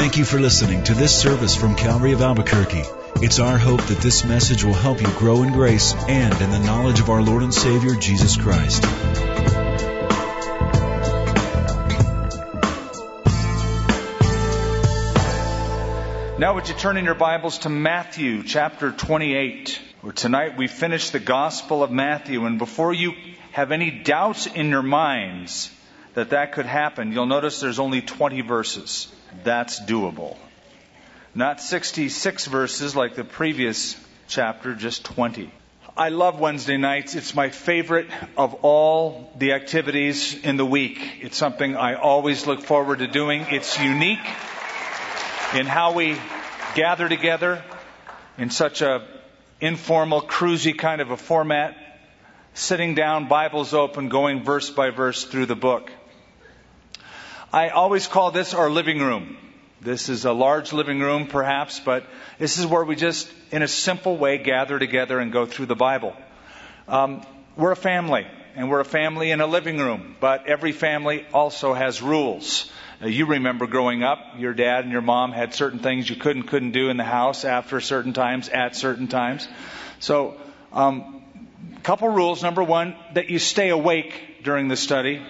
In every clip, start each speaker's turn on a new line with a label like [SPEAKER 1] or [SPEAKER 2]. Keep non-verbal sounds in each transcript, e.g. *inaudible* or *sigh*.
[SPEAKER 1] Thank you for listening to this service from Calvary of Albuquerque. It's our hope that this message will help you grow in grace and in the knowledge of our Lord and Savior, Jesus Christ.
[SPEAKER 2] Now, would you turn in your Bibles to Matthew chapter 28? Where tonight we finish the Gospel of Matthew, and before you have any doubts in your minds that that could happen, you'll notice there's only 20 verses. That's doable. Not 66 verses like the previous chapter, just 20. I love Wednesday nights. It's my favorite of all the activities in the week. It's something I always look forward to doing. It's unique in how we gather together in such a informal, cruisy kind of a format, sitting down, Bibles open, going verse by verse through the book. I always call this our living room. This is a large living room, perhaps, but this is where we just, in a simple way, gather together and go through the Bible. Um, we're a family, and we're a family in a living room, but every family also has rules. Uh, you remember growing up, your dad and your mom had certain things you could and couldn't do in the house after certain times, at certain times. So, um, couple rules. Number one, that you stay awake during the study.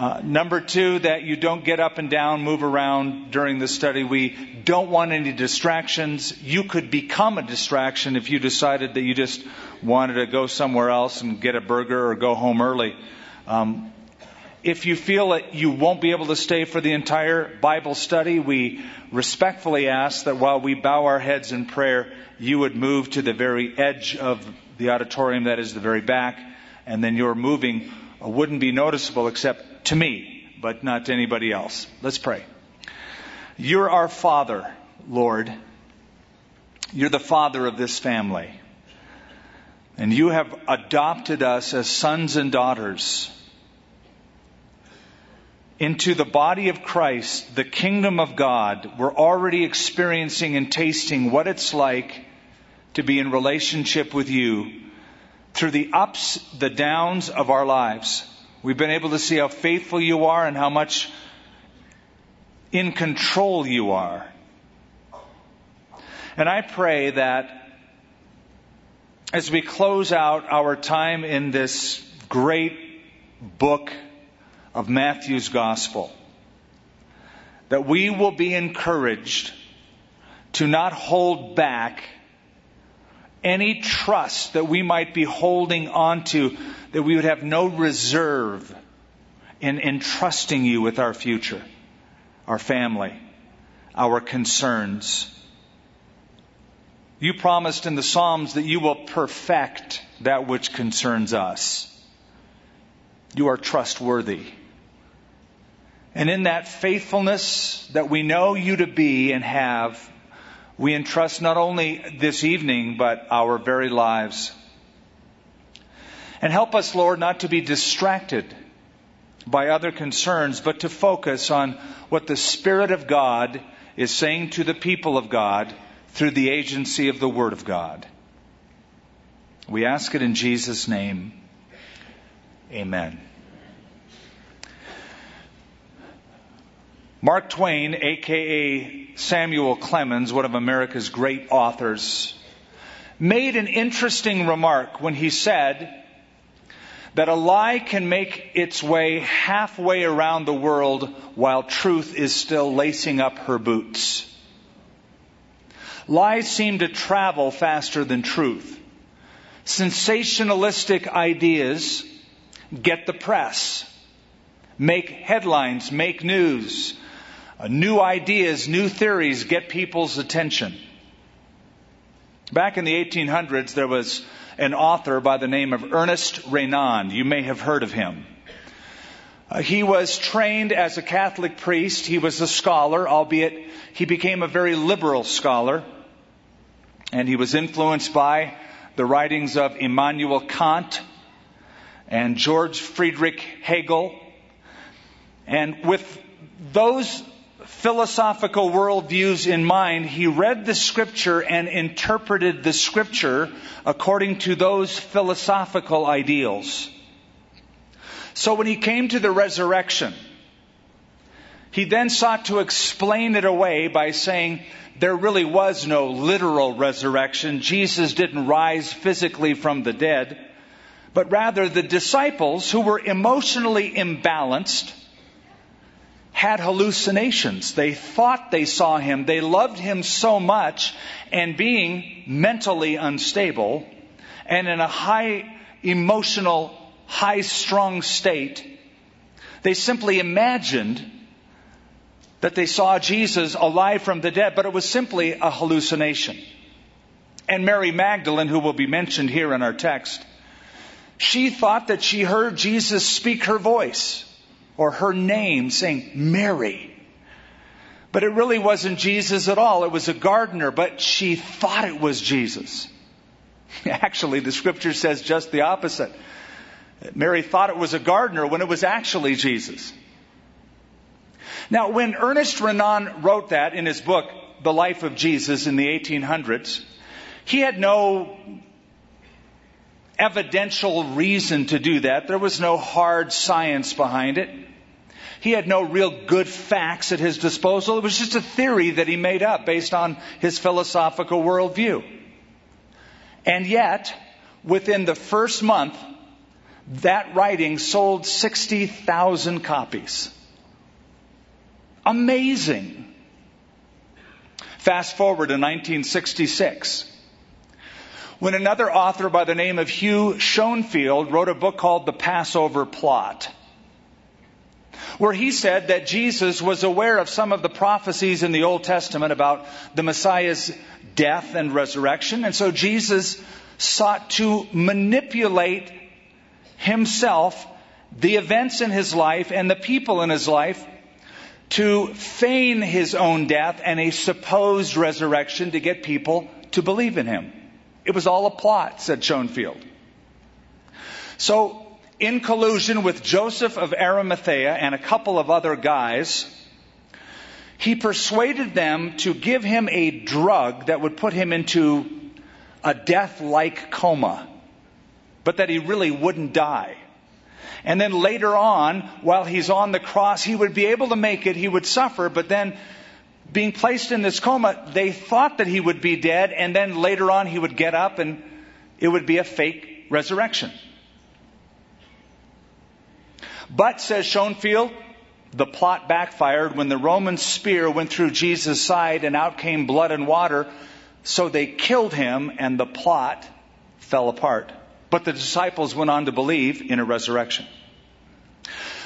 [SPEAKER 2] Uh, number two, that you don't get up and down, move around during the study. We don't want any distractions. You could become a distraction if you decided that you just wanted to go somewhere else and get a burger or go home early. Um, if you feel that you won't be able to stay for the entire Bible study, we respectfully ask that while we bow our heads in prayer, you would move to the very edge of the auditorium, that is the very back, and then your moving wouldn't be noticeable except to me, but not to anybody else. Let's pray. You're our Father, Lord. You're the Father of this family. And you have adopted us as sons and daughters into the body of Christ, the kingdom of God, we're already experiencing and tasting what it's like to be in relationship with you through the ups, the downs of our lives. We've been able to see how faithful you are and how much in control you are. And I pray that as we close out our time in this great book of Matthew's gospel. That we will be encouraged to not hold back any trust that we might be holding onto, that we would have no reserve in entrusting you with our future, our family, our concerns. You promised in the Psalms that you will perfect that which concerns us. You are trustworthy. And in that faithfulness that we know you to be and have, we entrust not only this evening, but our very lives. And help us, Lord, not to be distracted by other concerns, but to focus on what the Spirit of God is saying to the people of God through the agency of the Word of God. We ask it in Jesus' name. Amen. Mark Twain, aka Samuel Clemens, one of America's great authors, made an interesting remark when he said that a lie can make its way halfway around the world while truth is still lacing up her boots. Lies seem to travel faster than truth. Sensationalistic ideas get the press, make headlines, make news, uh, new ideas, new theories get people's attention. Back in the 1800s, there was an author by the name of Ernest Renan. You may have heard of him. Uh, he was trained as a Catholic priest. He was a scholar, albeit he became a very liberal scholar. And he was influenced by the writings of Immanuel Kant and George Friedrich Hegel. And with those philosophical worldviews in mind, he read the scripture and interpreted the scripture according to those philosophical ideals. So when he came to the resurrection, He then sought to explain it away by saying there really was no literal resurrection. Jesus didn't rise physically from the dead, but rather the disciples who were emotionally imbalanced had hallucinations. They thought they saw him. They loved him so much and being mentally unstable and in a high emotional, high strung state, they simply imagined that they saw Jesus alive from the dead, but it was simply a hallucination. And Mary Magdalene, who will be mentioned here in our text, she thought that she heard Jesus speak her voice or her name saying, Mary. But it really wasn't Jesus at all. It was a gardener, but she thought it was Jesus. *laughs* Actually, the scripture says just the opposite. Mary thought it was a gardener when it was actually Jesus. Now, when Ernest Renan wrote that in his book, The Life of Jesus in the 1800s, he had no evidential reason to do that. There was no hard science behind it. He had no real good facts at his disposal. It was just a theory that he made up based on his philosophical worldview. And yet, within the first month, that writing sold 60,000 copies. Amazing. Fast forward to 1966 when another author by the name of Hugh Schonfield wrote a book called The Passover Plot, where he said that Jesus was aware of some of the prophecies in the Old Testament about the Messiah's death and resurrection, and so Jesus sought to manipulate himself, the events in his life, and the people in his life to feign his own death and a supposed resurrection to get people to believe in him. It was all a plot, said Schonfield. So, in collusion with Joseph of Arimathea and a couple of other guys, he persuaded them to give him a drug that would put him into a death like coma, but that he really wouldn't die. And then later on, while he's on the cross, he would be able to make it, he would suffer, but then being placed in this coma, they thought that he would be dead, and then later on he would get up and it would be a fake resurrection. But, says Schonfield, the plot backfired when the Roman spear went through Jesus' side and out came blood and water, so they killed him and the plot fell apart. But the disciples went on to believe in a resurrection.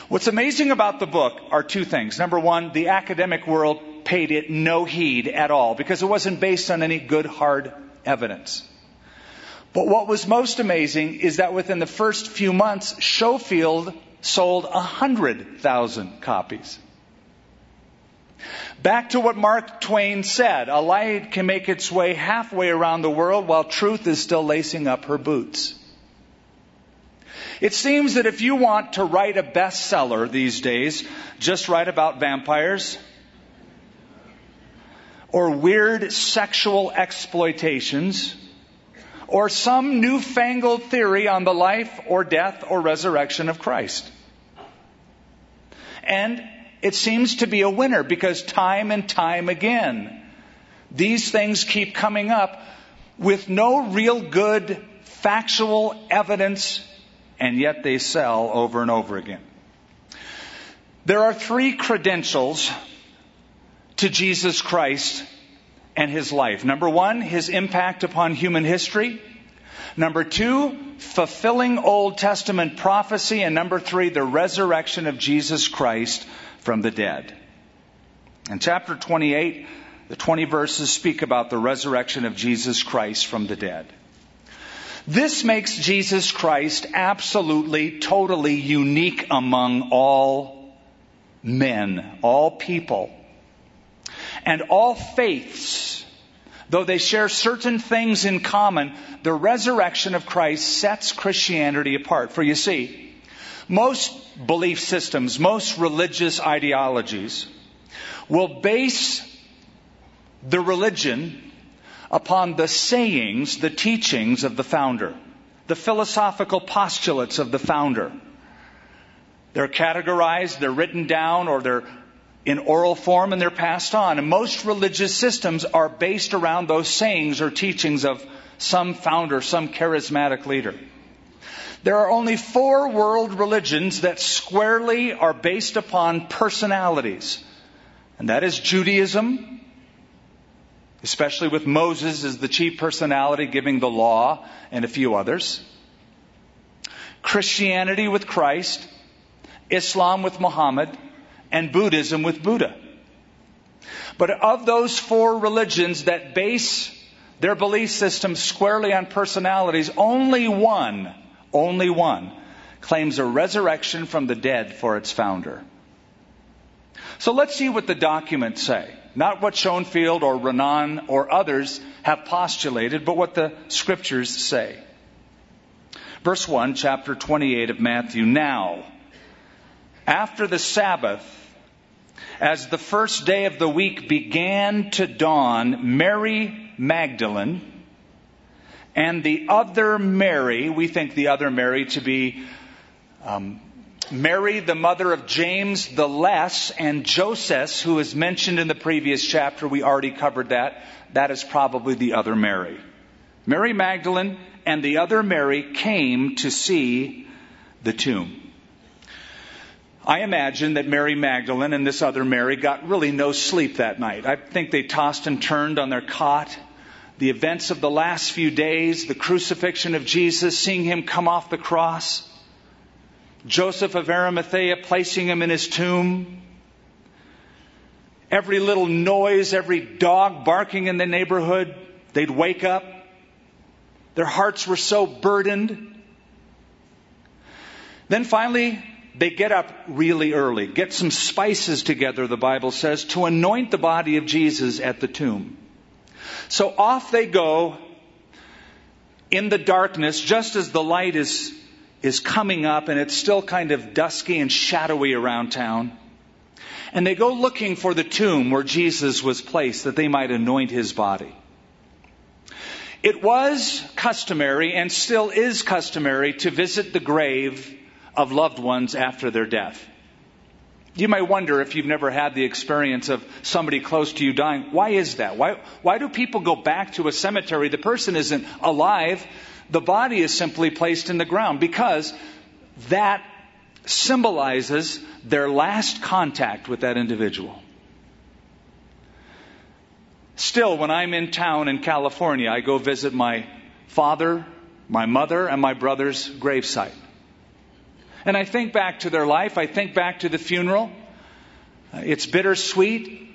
[SPEAKER 2] What's amazing about the book are two things. Number one, the academic world paid it no heed at all because it wasn't based on any good, hard evidence. But what was most amazing is that within the first few months, Schofield sold 100,000 copies. Back to what Mark Twain said a light can make its way halfway around the world while truth is still lacing up her boots. It seems that if you want to write a bestseller these days, just write about vampires, or weird sexual exploitations or some newfangled theory on the life or death or resurrection of Christ. And it seems to be a winner because time and time again, these things keep coming up with no real good factual evidence, and yet they sell over and over again. There are three credentials to Jesus Christ and his life. Number one, his impact upon human history. Number two, fulfilling Old Testament prophecy. And number three, the resurrection of Jesus Christ from the dead. In chapter 28, the 20 verses speak about the resurrection of Jesus Christ from the dead. This makes Jesus Christ absolutely, totally unique among all men, all people and all faiths, though they share certain things in common, the resurrection of Christ sets Christianity apart. For you see, most belief systems, most religious ideologies will base the religion upon the sayings, the teachings of the founder, the philosophical postulates of the founder. They're categorized, they're written down, or they're in oral form and they're passed on. And most religious systems are based around those sayings or teachings of some founder, some charismatic leader. There are only four world religions that squarely are based upon personalities. And that is Judaism, especially with Moses as the chief personality giving the law and a few others. Christianity with Christ, Islam with Muhammad, and Buddhism with Buddha. But of those four religions that base their belief system squarely on personalities, only one, only one, claims a resurrection from the dead for its founder. So let's see what the documents say. Not what Schonfield or Renan or others have postulated, but what the scriptures say. Verse 1, chapter 28 of Matthew. Now, after the Sabbath, as the first day of the week began to dawn, Mary Magdalene and the other Mary, we think the other Mary to be um, Mary, the mother of James the Less, and Joseph, who is mentioned in the previous chapter. We already covered that. That is probably the other Mary. Mary Magdalene and the other Mary came to see the tomb. I imagine that Mary Magdalene and this other Mary got really no sleep that night. I think they tossed and turned on their cot. The events of the last few days, the crucifixion of Jesus, seeing him come off the cross, Joseph of Arimathea placing him in his tomb, every little noise, every dog barking in the neighborhood, they'd wake up. Their hearts were so burdened. Then finally, they get up really early, get some spices together, the Bible says, to anoint the body of Jesus at the tomb. So off they go in the darkness, just as the light is, is coming up and it's still kind of dusky and shadowy around town. And they go looking for the tomb where Jesus was placed that they might anoint his body. It was customary and still is customary to visit the grave of loved ones after their death. You might wonder if you've never had the experience of somebody close to you dying. Why is that? Why, why do people go back to a cemetery? The person isn't alive. The body is simply placed in the ground because that symbolizes their last contact with that individual. Still, when I'm in town in California, I go visit my father, my mother, and my brother's gravesite. And I think back to their life. I think back to the funeral. Uh, it's bittersweet.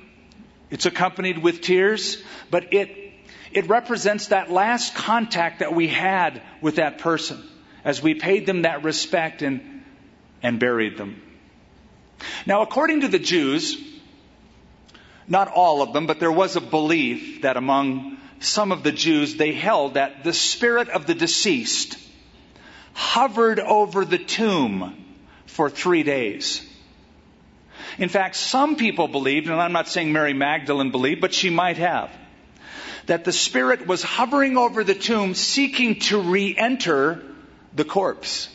[SPEAKER 2] It's accompanied with tears, but it, it represents that last contact that we had with that person as we paid them that respect and, and buried them. Now, according to the Jews, not all of them, but there was a belief that among some of the Jews, they held that the spirit of the deceased hovered over the tomb for three days. In fact, some people believed, and I'm not saying Mary Magdalene believed, but she might have, that the Spirit was hovering over the tomb seeking to re enter the corpse.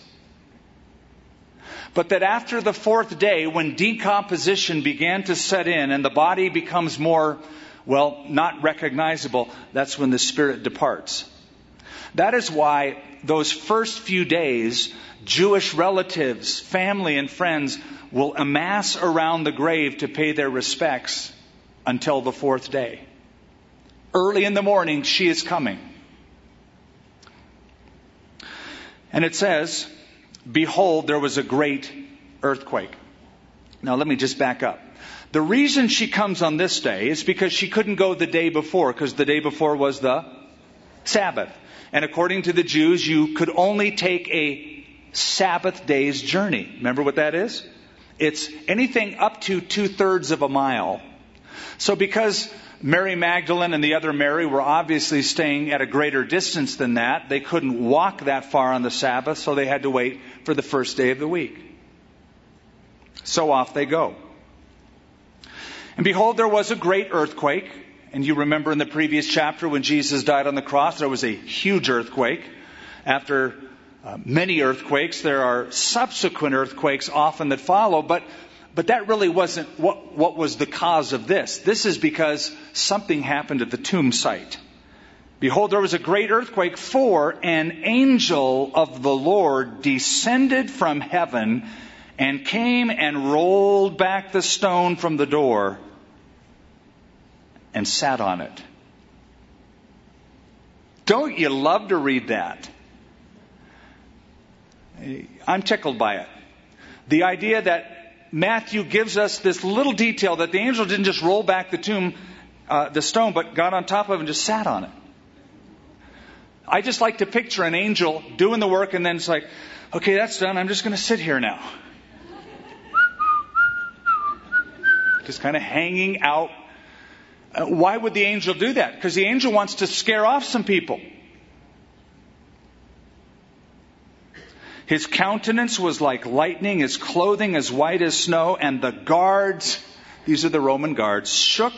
[SPEAKER 2] But that after the fourth day, when decomposition began to set in and the body becomes more, well, not recognizable, that's when the Spirit departs. That is why those first few days, Jewish relatives, family, and friends will amass around the grave to pay their respects until the fourth day. Early in the morning, she is coming. And it says, Behold, there was a great earthquake. Now, let me just back up. The reason she comes on this day is because she couldn't go the day before, because the day before was the Sabbath. And according to the Jews, you could only take a Sabbath day's journey. Remember what that is? It's anything up to two thirds of a mile. So because Mary Magdalene and the other Mary were obviously staying at a greater distance than that, they couldn't walk that far on the Sabbath, so they had to wait for the first day of the week. So off they go. And behold, there was a great earthquake and you remember in the previous chapter when Jesus died on the cross, there was a huge earthquake. After uh, many earthquakes, there are subsequent earthquakes often that follow, but but that really wasn't what, what was the cause of this. This is because something happened at the tomb site. Behold, there was a great earthquake, for an angel of the Lord descended from heaven and came and rolled back the stone from the door and sat on it. Don't you love to read that? I'm tickled by it. The idea that Matthew gives us this little detail that the angel didn't just roll back the tomb, uh, the stone, but got on top of it and just sat on it. I just like to picture an angel doing the work and then it's like, okay, that's done. I'm just going to sit here now. just kind of hanging out. Why would the angel do that? Because the angel wants to scare off some people. His countenance was like lightning, his clothing as white as snow, and the guards, these are the Roman guards, shook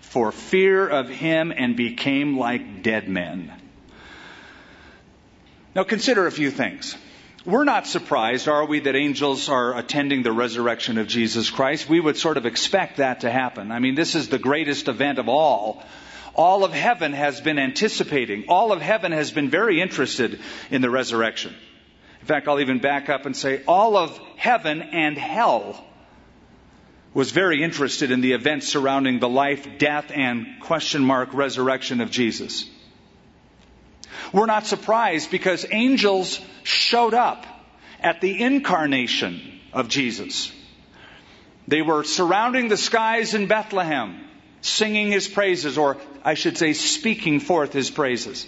[SPEAKER 2] for fear of him and became like dead men. Now consider a few things. We're not surprised, are we, that angels are attending the resurrection of Jesus Christ? We would sort of expect that to happen. I mean, this is the greatest event of all. All of heaven has been anticipating. All of heaven has been very interested in the resurrection. In fact, I'll even back up and say all of heaven and hell was very interested in the events surrounding the life, death, and question mark resurrection of Jesus. We're not surprised because angels showed up at the incarnation of Jesus. They were surrounding the skies in Bethlehem, singing his praises, or I should say, speaking forth his praises.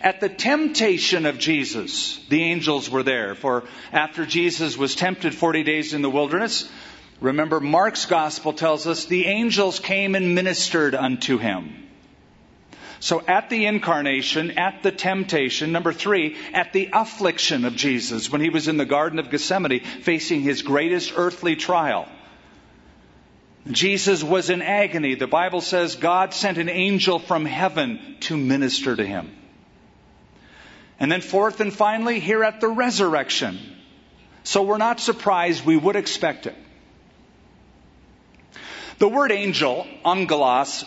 [SPEAKER 2] At the temptation of Jesus, the angels were there. For after Jesus was tempted 40 days in the wilderness, remember Mark's gospel tells us the angels came and ministered unto him. So at the incarnation, at the temptation, number three, at the affliction of Jesus, when he was in the Garden of Gethsemane facing his greatest earthly trial. Jesus was in agony. The Bible says God sent an angel from heaven to minister to him. And then fourth and finally, here at the resurrection. So we're not surprised, we would expect it. The word angel, angelos,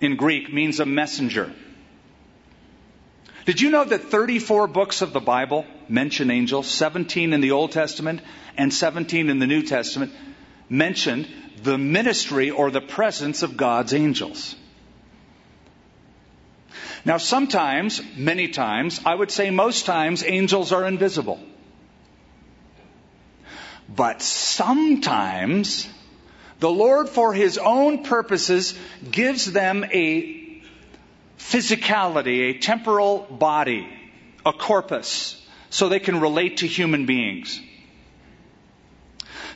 [SPEAKER 2] in Greek means a messenger. Did you know that 34 books of the Bible mention angels? 17 in the Old Testament and 17 in the New Testament mentioned the ministry or the presence of God's angels. Now, sometimes, many times, I would say most times, angels are invisible. But sometimes, the Lord, for His own purposes, gives them a physicality, a temporal body, a corpus, so they can relate to human beings.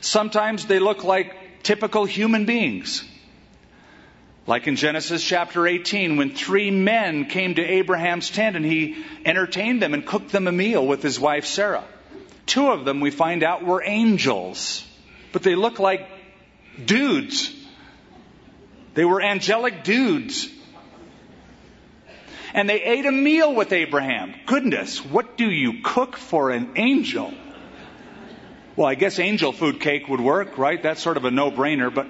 [SPEAKER 2] Sometimes they look like typical human beings. Like in Genesis chapter 18, when three men came to Abraham's tent and he entertained them and cooked them a meal with his wife Sarah. Two of them, we find out, were angels, but they look like dudes. They were angelic dudes. And they ate a meal with Abraham. Goodness, what do you cook for an angel? Well, I guess angel food cake would work, right? That's sort of a no brainer, but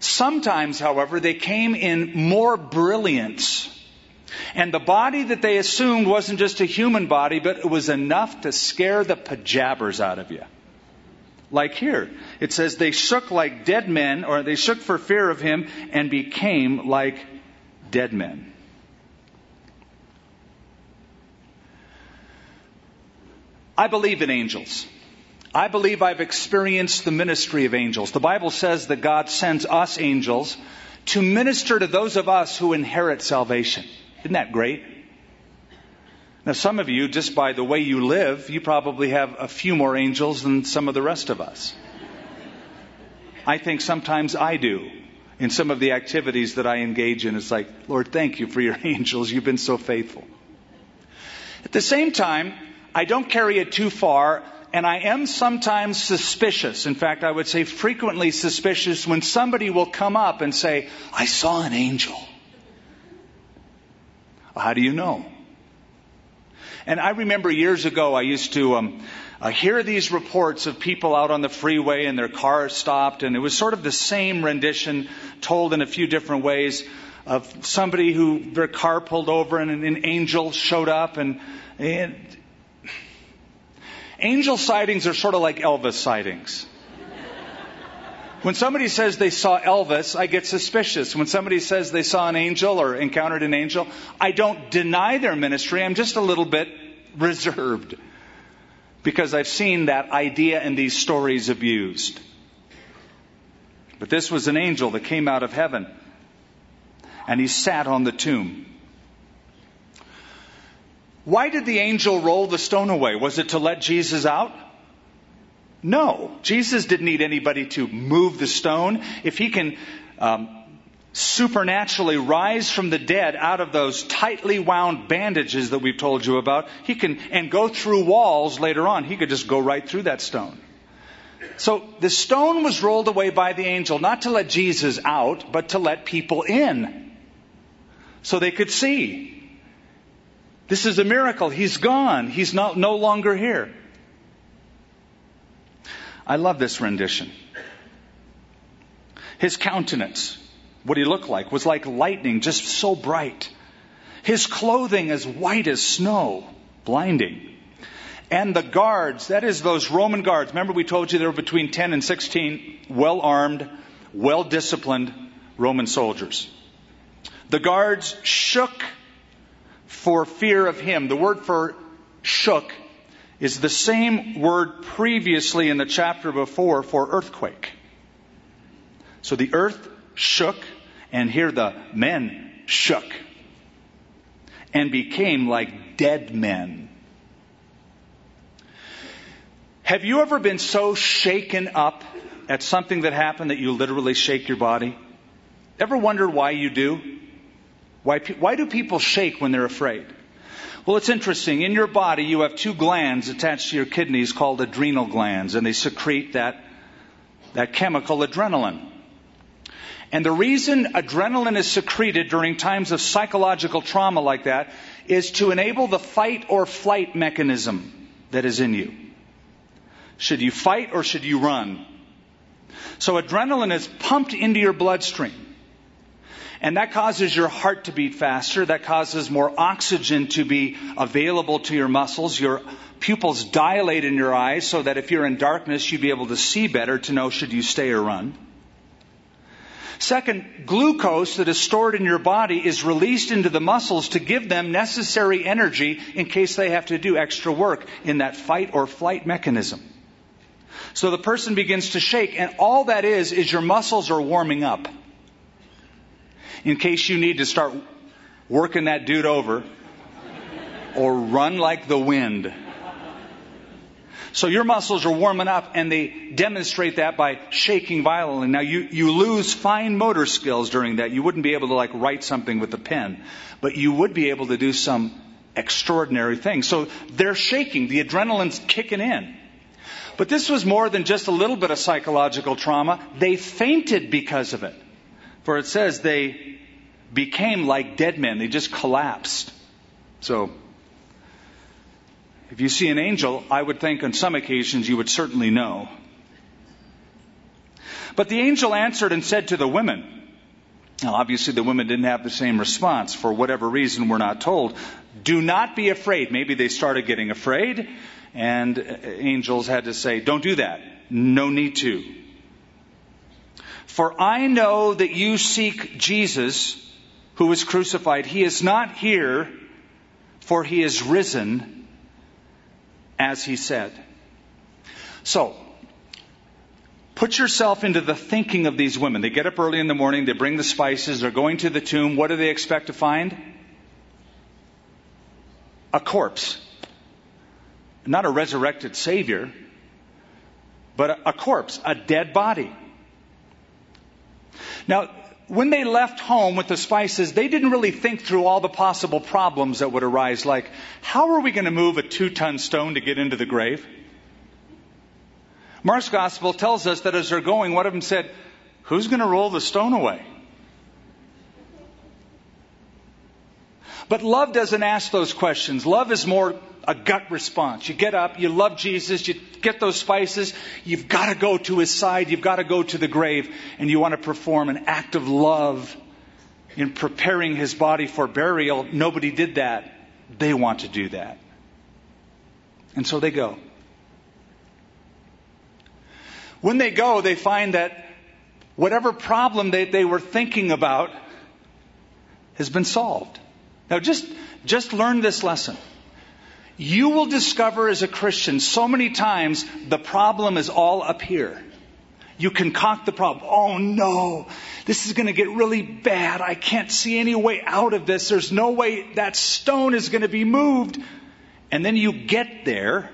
[SPEAKER 2] Sometimes, however, they came in more brilliance. And the body that they assumed wasn't just a human body, but it was enough to scare the pajabbers out of you. Like here, it says they shook like dead men, or they shook for fear of him and became like dead men. I believe in angels. I believe I've experienced the ministry of angels. The Bible says that God sends us angels to minister to those of us who inherit salvation. Isn't that great? Now, some of you, just by the way you live, you probably have a few more angels than some of the rest of us. I think sometimes I do. In some of the activities that I engage in, it's like, Lord, thank you for your *laughs* angels. You've been so faithful. At the same time, I don't carry it too far and I am sometimes suspicious. In fact, I would say frequently suspicious when somebody will come up and say, I saw an angel. How do you know? And I remember years ago, I used to, um, uh, hear these reports of people out on the freeway and their car stopped, and it was sort of the same rendition told in a few different ways of somebody who their car pulled over and an, an angel showed up and, and angel sightings are sort of like Elvis sightings. When somebody says they saw Elvis, I get suspicious. When somebody says they saw an angel or encountered an angel, I don't deny their ministry. I'm just a little bit reserved because I've seen that idea in these stories abused. But this was an angel that came out of heaven and he sat on the tomb. Why did the angel roll the stone away? Was it to let Jesus out? No, Jesus didn't need anybody to move the stone. If he can um, supernaturally rise from the dead out of those tightly wound bandages that we've told you about, he can, and go through walls later on, he could just go right through that stone. So the stone was rolled away by the angel, not to let Jesus out, but to let people in. So they could see. This is a miracle. He's gone. He's not, no longer here. I love this rendition. His countenance, what he looked like, was like lightning, just so bright. His clothing as white as snow, blinding. And the guards, that is those Roman guards, remember we told you there were between 10 and 16 well armed, well disciplined Roman soldiers. The guards shook for fear of him. The word for shook is the same word previously in the chapter before for earthquake. So the earth shook, and here the men shook and became like dead men. Have you ever been so shaken up at something that happened that you literally shake your body? Ever wondered why you do? Why, why do people shake when they're afraid? Well, it's interesting. In your body, you have two glands attached to your kidneys called adrenal glands, and they secrete that, that chemical adrenaline. And the reason adrenaline is secreted during times of psychological trauma like that is to enable the fight or flight mechanism that is in you. Should you fight or should you run? So adrenaline is pumped into your bloodstream. And that causes your heart to beat faster. That causes more oxygen to be available to your muscles. Your pupils dilate in your eyes so that if you're in darkness, you'd be able to see better to know should you stay or run. Second, glucose that is stored in your body is released into the muscles to give them necessary energy in case they have to do extra work in that fight or flight mechanism. So the person begins to shake, and all that is, is your muscles are warming up in case you need to start working that dude over or run like the wind. So your muscles are warming up and they demonstrate that by shaking violently. Now you, you lose fine motor skills during that. You wouldn't be able to like write something with a pen, but you would be able to do some extraordinary things. So they're shaking. The adrenaline's kicking in. But this was more than just a little bit of psychological trauma. They fainted because of it. For it says they became like dead men. They just collapsed. So, if you see an angel, I would think on some occasions you would certainly know. But the angel answered and said to the women, now, obviously, the women didn't have the same response. For whatever reason, we're not told. Do not be afraid. Maybe they started getting afraid, and angels had to say, Don't do that. No need to. For I know that you seek Jesus who was crucified. He is not here, for he is risen, as he said. So, put yourself into the thinking of these women. They get up early in the morning, they bring the spices, they're going to the tomb. What do they expect to find? A corpse. Not a resurrected Savior, but a, corpse, a dead body. Now, when they left home with the spices, they didn't really think through all the possible problems that would arise, like, how are we going to move a two ton stone to get into the grave? Mark's gospel tells us that as they're going, one of them said, Who's going to roll the stone away? But love doesn't ask those questions. Love is more a gut response. You get up, you love Jesus, you get those spices, you've got to go to his side, you've got to go to the grave, and you want to perform an act of love in preparing his body for burial. Nobody did that. They want to do that. And so they go. When they go, they find that whatever problem they, they were thinking about has been solved. Now just, just learn this lesson. You will discover as a Christian so many times the problem is all up here. You concoct the problem. Oh no, this is going to get really bad. I can't see any way out of this. There's no way that stone is going to be moved. And then you get there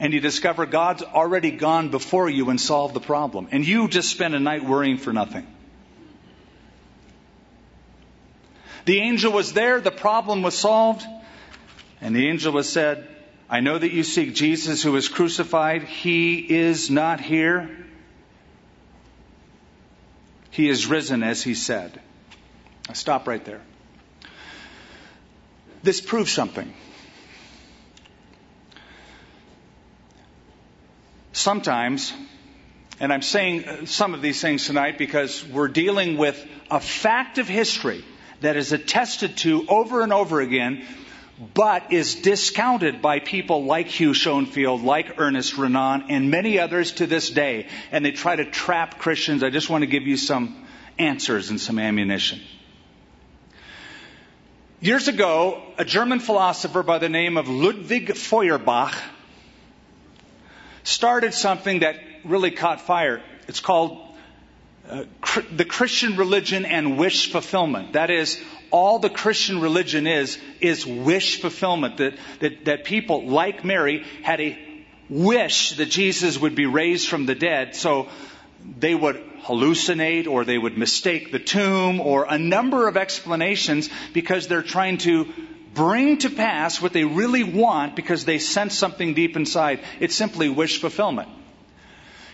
[SPEAKER 2] and you discover God's already gone before you and solved the problem. And you just spend a night worrying for nothing. The angel was there, the problem was solved, and the angel was said, I know that you seek Jesus who was crucified. He is not here. He is risen as he said. I stop right there. This proves something. sometimes, and I'm saying some of these things tonight because we're dealing with a fact of history that is attested to over and over again, but is discounted by people like Hugh Schonfield, like Ernest Renan, and many others to this day. And they try to trap Christians. I just want to give you some answers and some ammunition. Years ago, a German philosopher by the name of Ludwig Feuerbach started something that really caught fire. It's called uh, cr- the Christian religion and wish fulfillment. That is, all the Christian religion is, is wish fulfillment. That, that, that people, like Mary, had a wish that Jesus would be raised from the dead. So they would hallucinate or they would mistake the tomb or a number of explanations because they're trying to bring to pass what they really want because they sense something deep inside. It's simply wish fulfillment.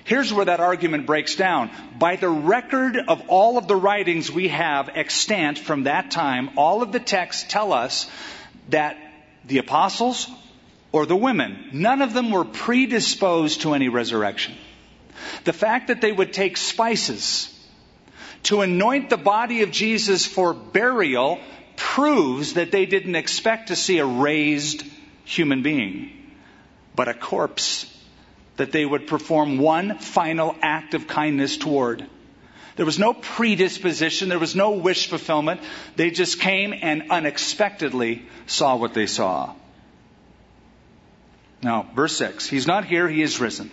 [SPEAKER 2] Here's where that argument breaks down. By the record of all of the writings we have extant from that time, all of the texts tell us that the apostles or the women, none of them were predisposed to any resurrection. The fact that they would take spices to anoint the body of Jesus for burial proves that they didn't expect to see a raised human being, but a corpse that they would perform one final act of kindness toward. There was no predisposition, there was no wish fulfillment. They just came and unexpectedly saw what they saw. Now, verse 6 He's not here, he is risen.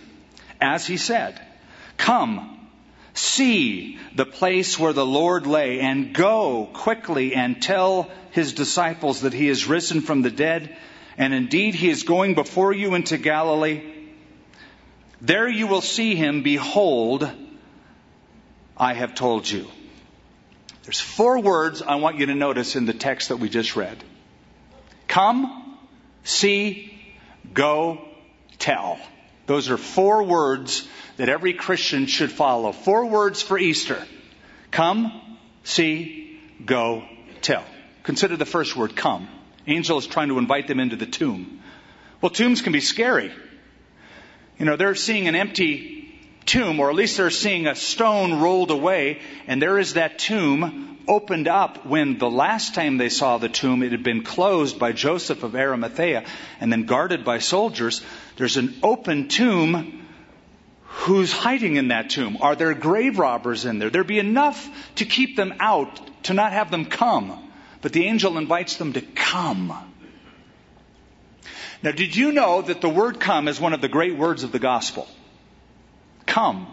[SPEAKER 2] As he said, Come, See the place where the Lord lay and go quickly and tell his disciples that he is risen from the dead and indeed he is going before you into Galilee. There you will see him. Behold, I have told you. There's four words I want you to notice in the text that we just read. Come, see, go, tell. Those are four words that every Christian should follow. Four words for Easter. Come, see, go, tell. Consider the first word, come. Angel is trying to invite them into the tomb. Well, tombs can be scary. You know, they're seeing an empty tomb, or at least they're seeing a stone rolled away, and there is that tomb opened up when the last time they saw the tomb, it had been closed by Joseph of Arimathea and then guarded by soldiers. There's an open tomb who's hiding in that tomb? Are there grave robbers in there? There'd be enough to keep them out, to not have them come. But the angel invites them to come. Now, did you know that the word come is one of the great words of the gospel? Come.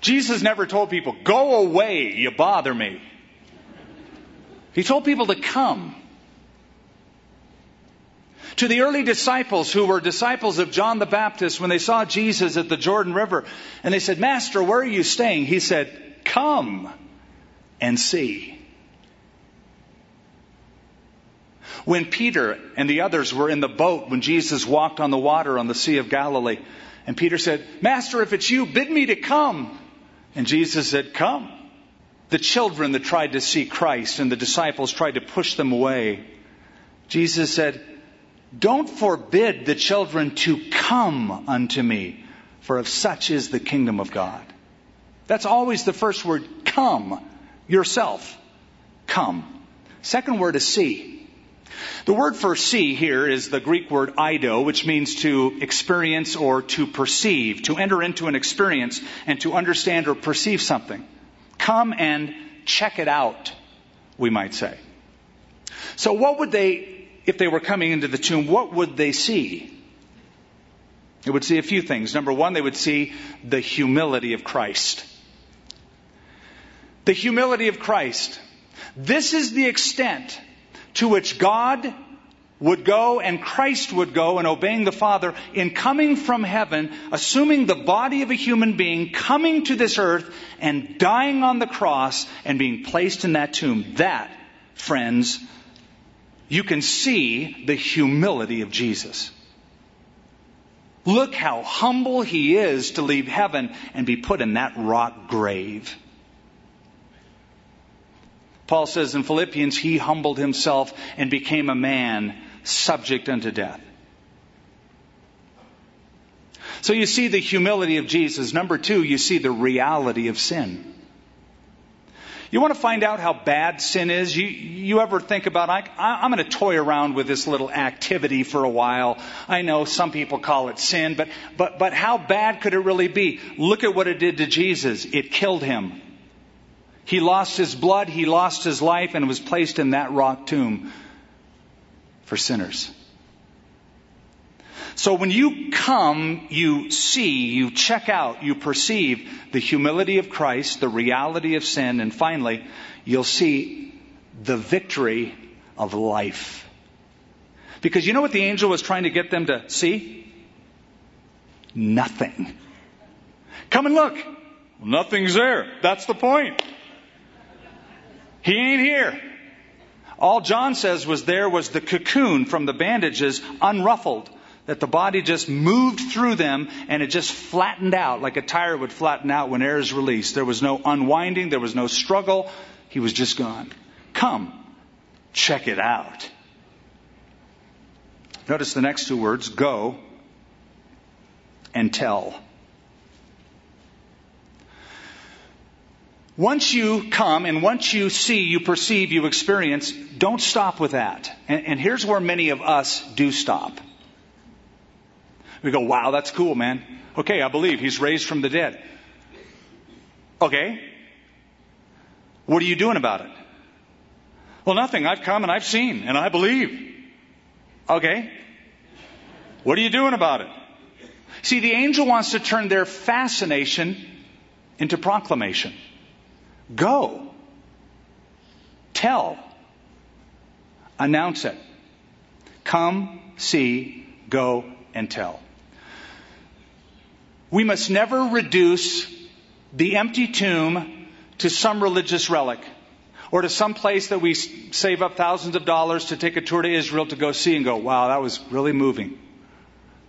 [SPEAKER 2] Jesus never told people, go away, you bother me. He told people to come to the early disciples who were disciples of John the Baptist when they saw Jesus at the Jordan River and they said, Master, where are you staying? He said, Come and see. When Peter and the others were in the boat when Jesus walked on the water on the Sea of Galilee, and Peter said, Master, if it's you, bid me to come. And Jesus said, Come. the children that tried to see Christ and the disciples tried to push them away, Jesus said, Don't forbid the children to come unto me, for of such is the kingdom of God. That's always the first word, come, yourself. Come. Second word is see. The word for see here is the Greek word eido, which means to experience or to perceive, to enter into an experience and to understand or perceive something. Come and check it out, we might say. So what would they, if they were coming into the tomb, what would they see? They would see a few things. Number one, they would see the humility of Christ. The humility of Christ. This is the extent to which God would go and Christ would go in obeying the Father in coming from heaven, assuming the body of a human being, coming to this earth and dying on the cross and being placed in that tomb. That, friends, you can see the humility of Jesus. Look how humble he is to leave heaven and be put in that rock grave. Paul says in Philippians, he humbled himself and became a man subject unto death. So you see the humility of Jesus. Number two, you see the reality of sin. You want to find out how bad sin is? You, you ever think about, I, I'm going to toy around with this little activity for a while. I know some people call it sin, but, but, but how bad could it really be? Look at what it did to Jesus. It killed him. He lost his blood, he lost his life, and was placed in that rock tomb for sinners. So when you come, you see, you check out, you perceive the humility of Christ, the reality of sin, and finally, you'll see the victory of life. Because you know what the angel was trying to get them to see? Nothing. Come and look. Nothing's there. That's the point. He ain't here. All John says was there was the cocoon from the bandages unruffled, that the body just moved through them and it just flattened out like a tire would flatten out when air is released. There was no unwinding, there was no struggle. He was just gone. Come, check it out. Notice the next two words go and tell. Once you come and once you see, you perceive, you experience, don't stop with that. And, and, here's where many of us do stop. We go, wow, that's cool, man. Okay, I believe he's raised from the dead. Okay. What are you doing about it? Well, nothing. I've come and I've seen and I believe. Okay. What are you doing about it? See, the angel wants to turn their fascination into proclamation. Go. Tell. Announce it. Come, see, go, and tell. We must never reduce the empty tomb to some religious relic or to some place that we save up thousands of dollars to take a tour to Israel to go see and go, wow, that was really moving.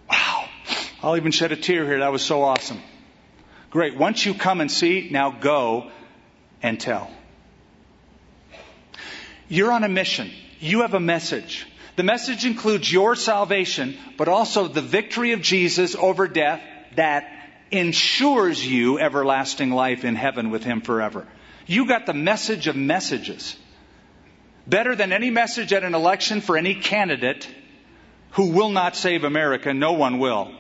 [SPEAKER 2] Wow. I'll even shed a tear here. That was so awesome. Great. Once you come and see, now go and tell. You're on a mission. You have a message. The message includes your salvation, but also the victory of Jesus over death that ensures you everlasting life in heaven with Him forever. You got the message of messages. Better than any message at an election for any candidate who will not save America, no one will.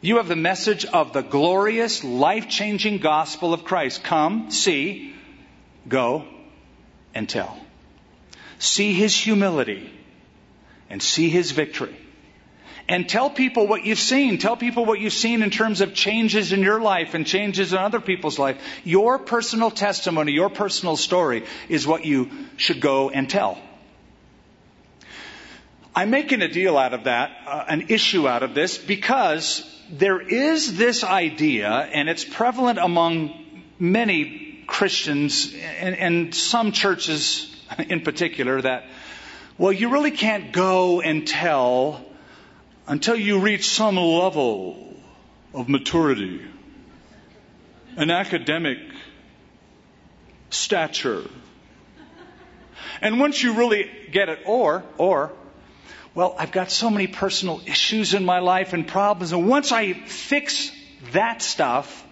[SPEAKER 2] You have the message of the glorious, life changing gospel of Christ. Come, see, Go and tell. See his humility and see his victory. And tell people what you've seen. Tell people what you've seen in terms of changes in your life and changes in other people's life. Your personal testimony, your personal story is what you should go and tell. I'm making a deal out of that, uh, an issue out of this, because there is this idea, and it's prevalent among many Christians and, and some churches in particular that, well, you really can't go and tell until you reach some level of maturity, an academic stature. And once you really get it, or, or, well, I've got so many personal issues in my life and problems, and once I fix that stuff,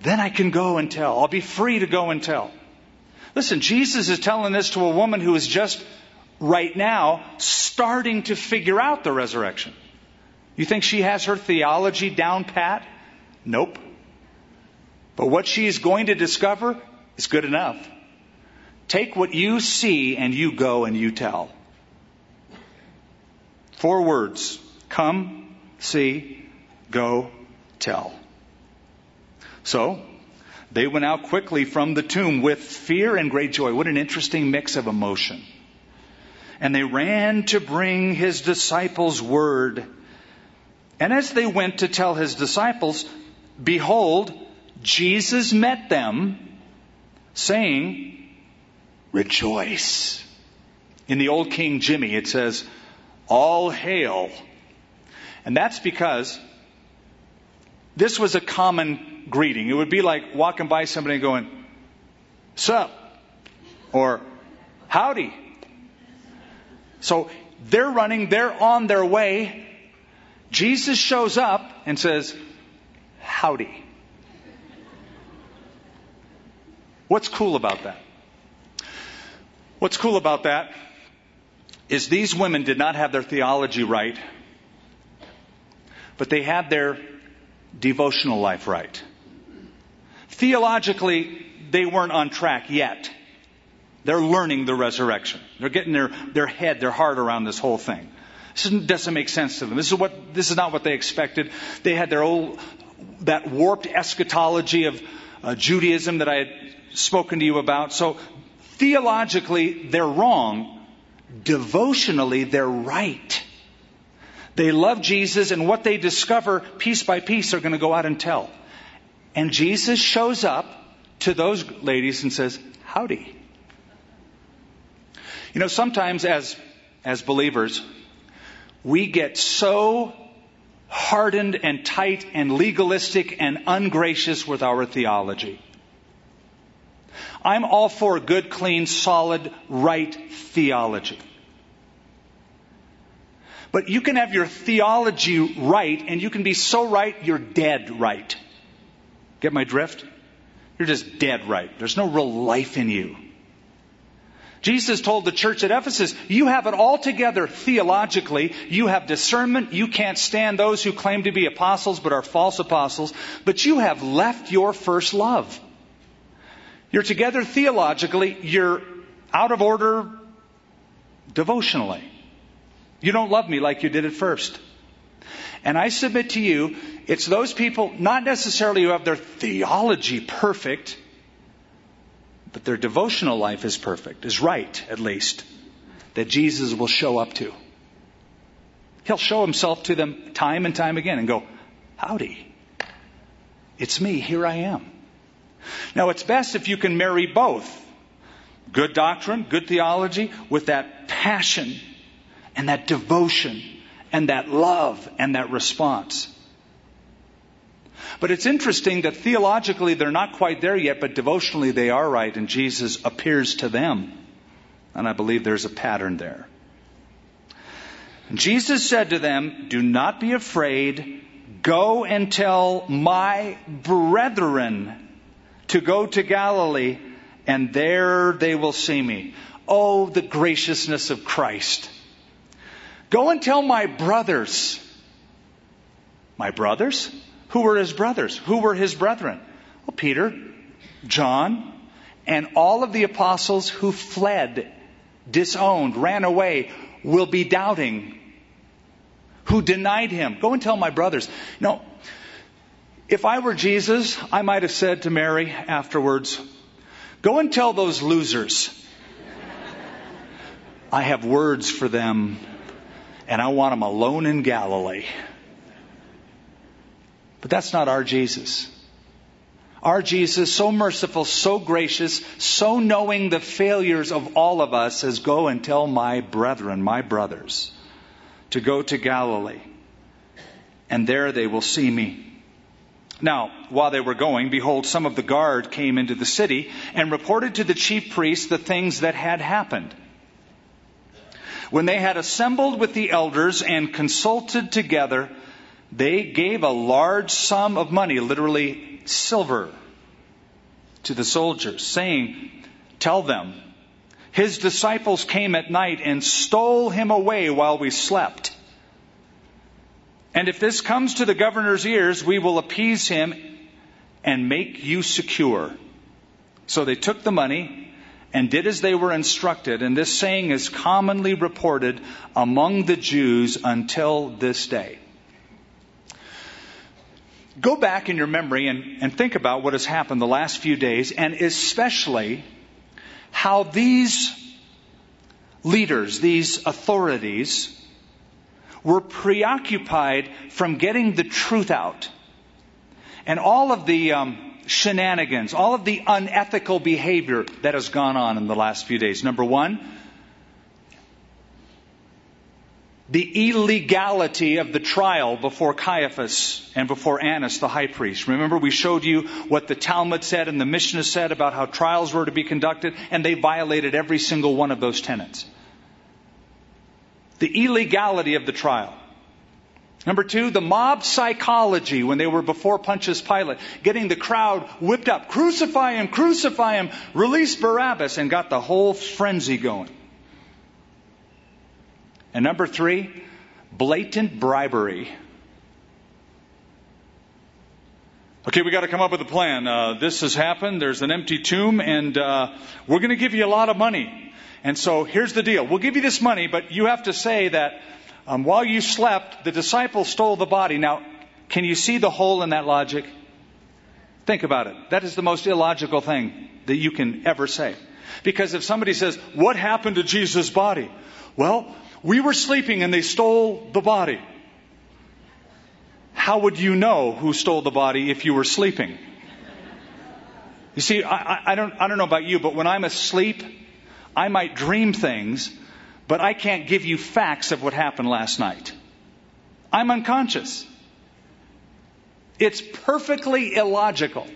[SPEAKER 2] then I can go and tell. I'll be free to go and tell. Listen, Jesus is telling this to a woman who is just right now starting to figure out the resurrection. You think she has her theology down pat? Nope. But what she is going to discover is good enough. Take what you see and you go and you tell. Four words come, see, go, tell. So, they went out quickly from the tomb with fear and great joy. What an interesting mix of emotion. And they ran to bring his disciples word. And as they went to tell his disciples, behold, Jesus met them, saying, Rejoice. In the old King Jimmy, it says, All hail. And that's because this was a common greeting. It would be like walking by somebody and going, Sup? Or, Howdy. So they're running, they're on their way. Jesus shows up and says, Howdy. What's cool about that? What's cool about that is these women did not have their theology right, but they had their devotional life right. Theologically, they weren't on track yet. They're learning the resurrection. They're getting their, their head, their heart around this whole thing. This doesn't make sense to them. This is what, this is not what they expected. They had their old, that warped eschatology of uh, Judaism that I had spoken to you about. So theologically, they're wrong. Devotionally, they're right. They love Jesus, and what they discover piece by piece, they're going to go out and tell. And Jesus shows up to those ladies and says, Howdy. You know, sometimes as, as believers, we get so hardened and tight and legalistic and ungracious with our theology. I'm all for good, clean, solid, right theology. But you can have your theology right, and you can be so right, you're dead right. Get my drift? You're just dead right. There's no real life in you. Jesus told the church at Ephesus, you have it all together theologically. You have discernment. You can't stand those who claim to be apostles but are false apostles. But you have left your first love. You're together theologically. You're out of order devotionally. You don't love me like you did at first. And I submit to you, it's those people, not necessarily who have their theology perfect, but their devotional life is perfect, is right, at least, that Jesus will show up to. He'll show himself to them time and time again and go, Howdy. It's me. Here I am. Now, it's best if you can marry both good doctrine, good theology, with that passion and that devotion and that love and that response. But it's interesting that theologically they're not quite there yet, but devotionally they are right, and Jesus appears to them. And I believe there's a pattern there. Jesus said to them, Do not be afraid. Go and tell my brethren to go to Galilee, and there they will see me. Oh, the graciousness of Christ. Go and tell my brothers. My brothers? Who were his brothers? Who were his brethren? Well, Peter, John, and all of the apostles who fled, disowned, ran away, will be doubting, who denied him. Go and tell my brothers. No, if I were Jesus, I might have said to Mary afterwards, Go and tell those losers. I have words for them, and I want him alone in Galilee. But that's not our Jesus. Our Jesus, so merciful, so gracious, so knowing the failures of all of us, says, Go and tell my brethren, my brothers, to go to Galilee, and there they will see me. Now, while they were going, behold, some of the guard came into the city and reported to the chief priests the things that had happened. When they had assembled with the elders and consulted together, they gave a large sum of money, literally silver, to the soldiers, saying, Tell them, his disciples came at night and stole him away while we slept. And if this comes to the governor's ears, we will appease him and make you secure. So they took the money and did as they were instructed, and this saying is commonly reported among the Jews until this day. Go back in your memory and, and think about what has happened the last few days, and especially how these leaders, these authorities, were preoccupied from getting the truth out. And all of the um, shenanigans, all of the unethical behavior that has gone on in the last few days. Number one, the illegality of the trial before Caiaphas and before Annas, the high priest. Remember, we showed you what the Talmud said and the Mishnah said about how trials were to be conducted, and they violated every single one of those tenets. The illegality of the trial. Number two, the mob psychology when they were before Pontius Pilate, getting the crowd whipped up. Crucify him, crucify him, release Barabbas, and got the whole frenzy going. And number three, blatant bribery. Okay, we got to come up with a plan. Uh, this has happened. There's an empty tomb, and uh, we're going to give you a lot of money. And so here's the deal: we'll give you this money, but you have to say that um, while you slept, the disciples stole the body. Now, can you see the hole in that logic? Think about it. That is the most illogical thing that you can ever say. Because if somebody says, "What happened to Jesus' body?" Well, we were sleeping and they stole the body. How would you know who stole the body if you were sleeping? You see, I, I, don't, I don't know about you, but when I'm asleep, I might dream things, but I can't give you facts of what happened last night. I'm unconscious. It's perfectly illogical.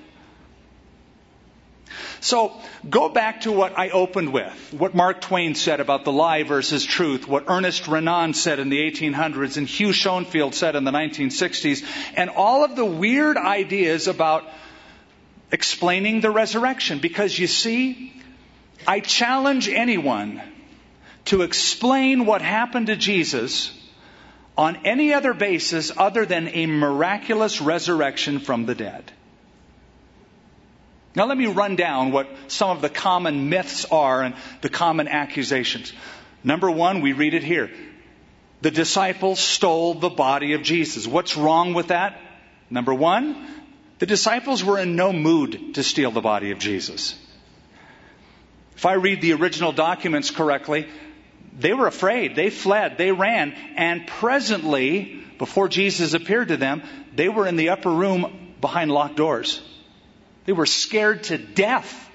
[SPEAKER 2] So go back to what I opened with, what Mark Twain said about the lie versus truth, what Ernest Renan said in the 1800s and Hugh Schonfield said in the 1960s, and all of the weird ideas about explaining the resurrection. Because you see, I challenge anyone to explain what happened to Jesus on any other basis other than a miraculous resurrection from the dead. Now, let me run down what some of the common myths are and the common accusations. Number one, we read it here. The disciples stole the body of Jesus. What's wrong with that? Number one, the disciples were in no mood to steal the body of Jesus. If I read the original documents correctly, they were afraid. They fled. They ran. And presently, before Jesus appeared to them, they were in the upper room behind locked doors. They were scared to death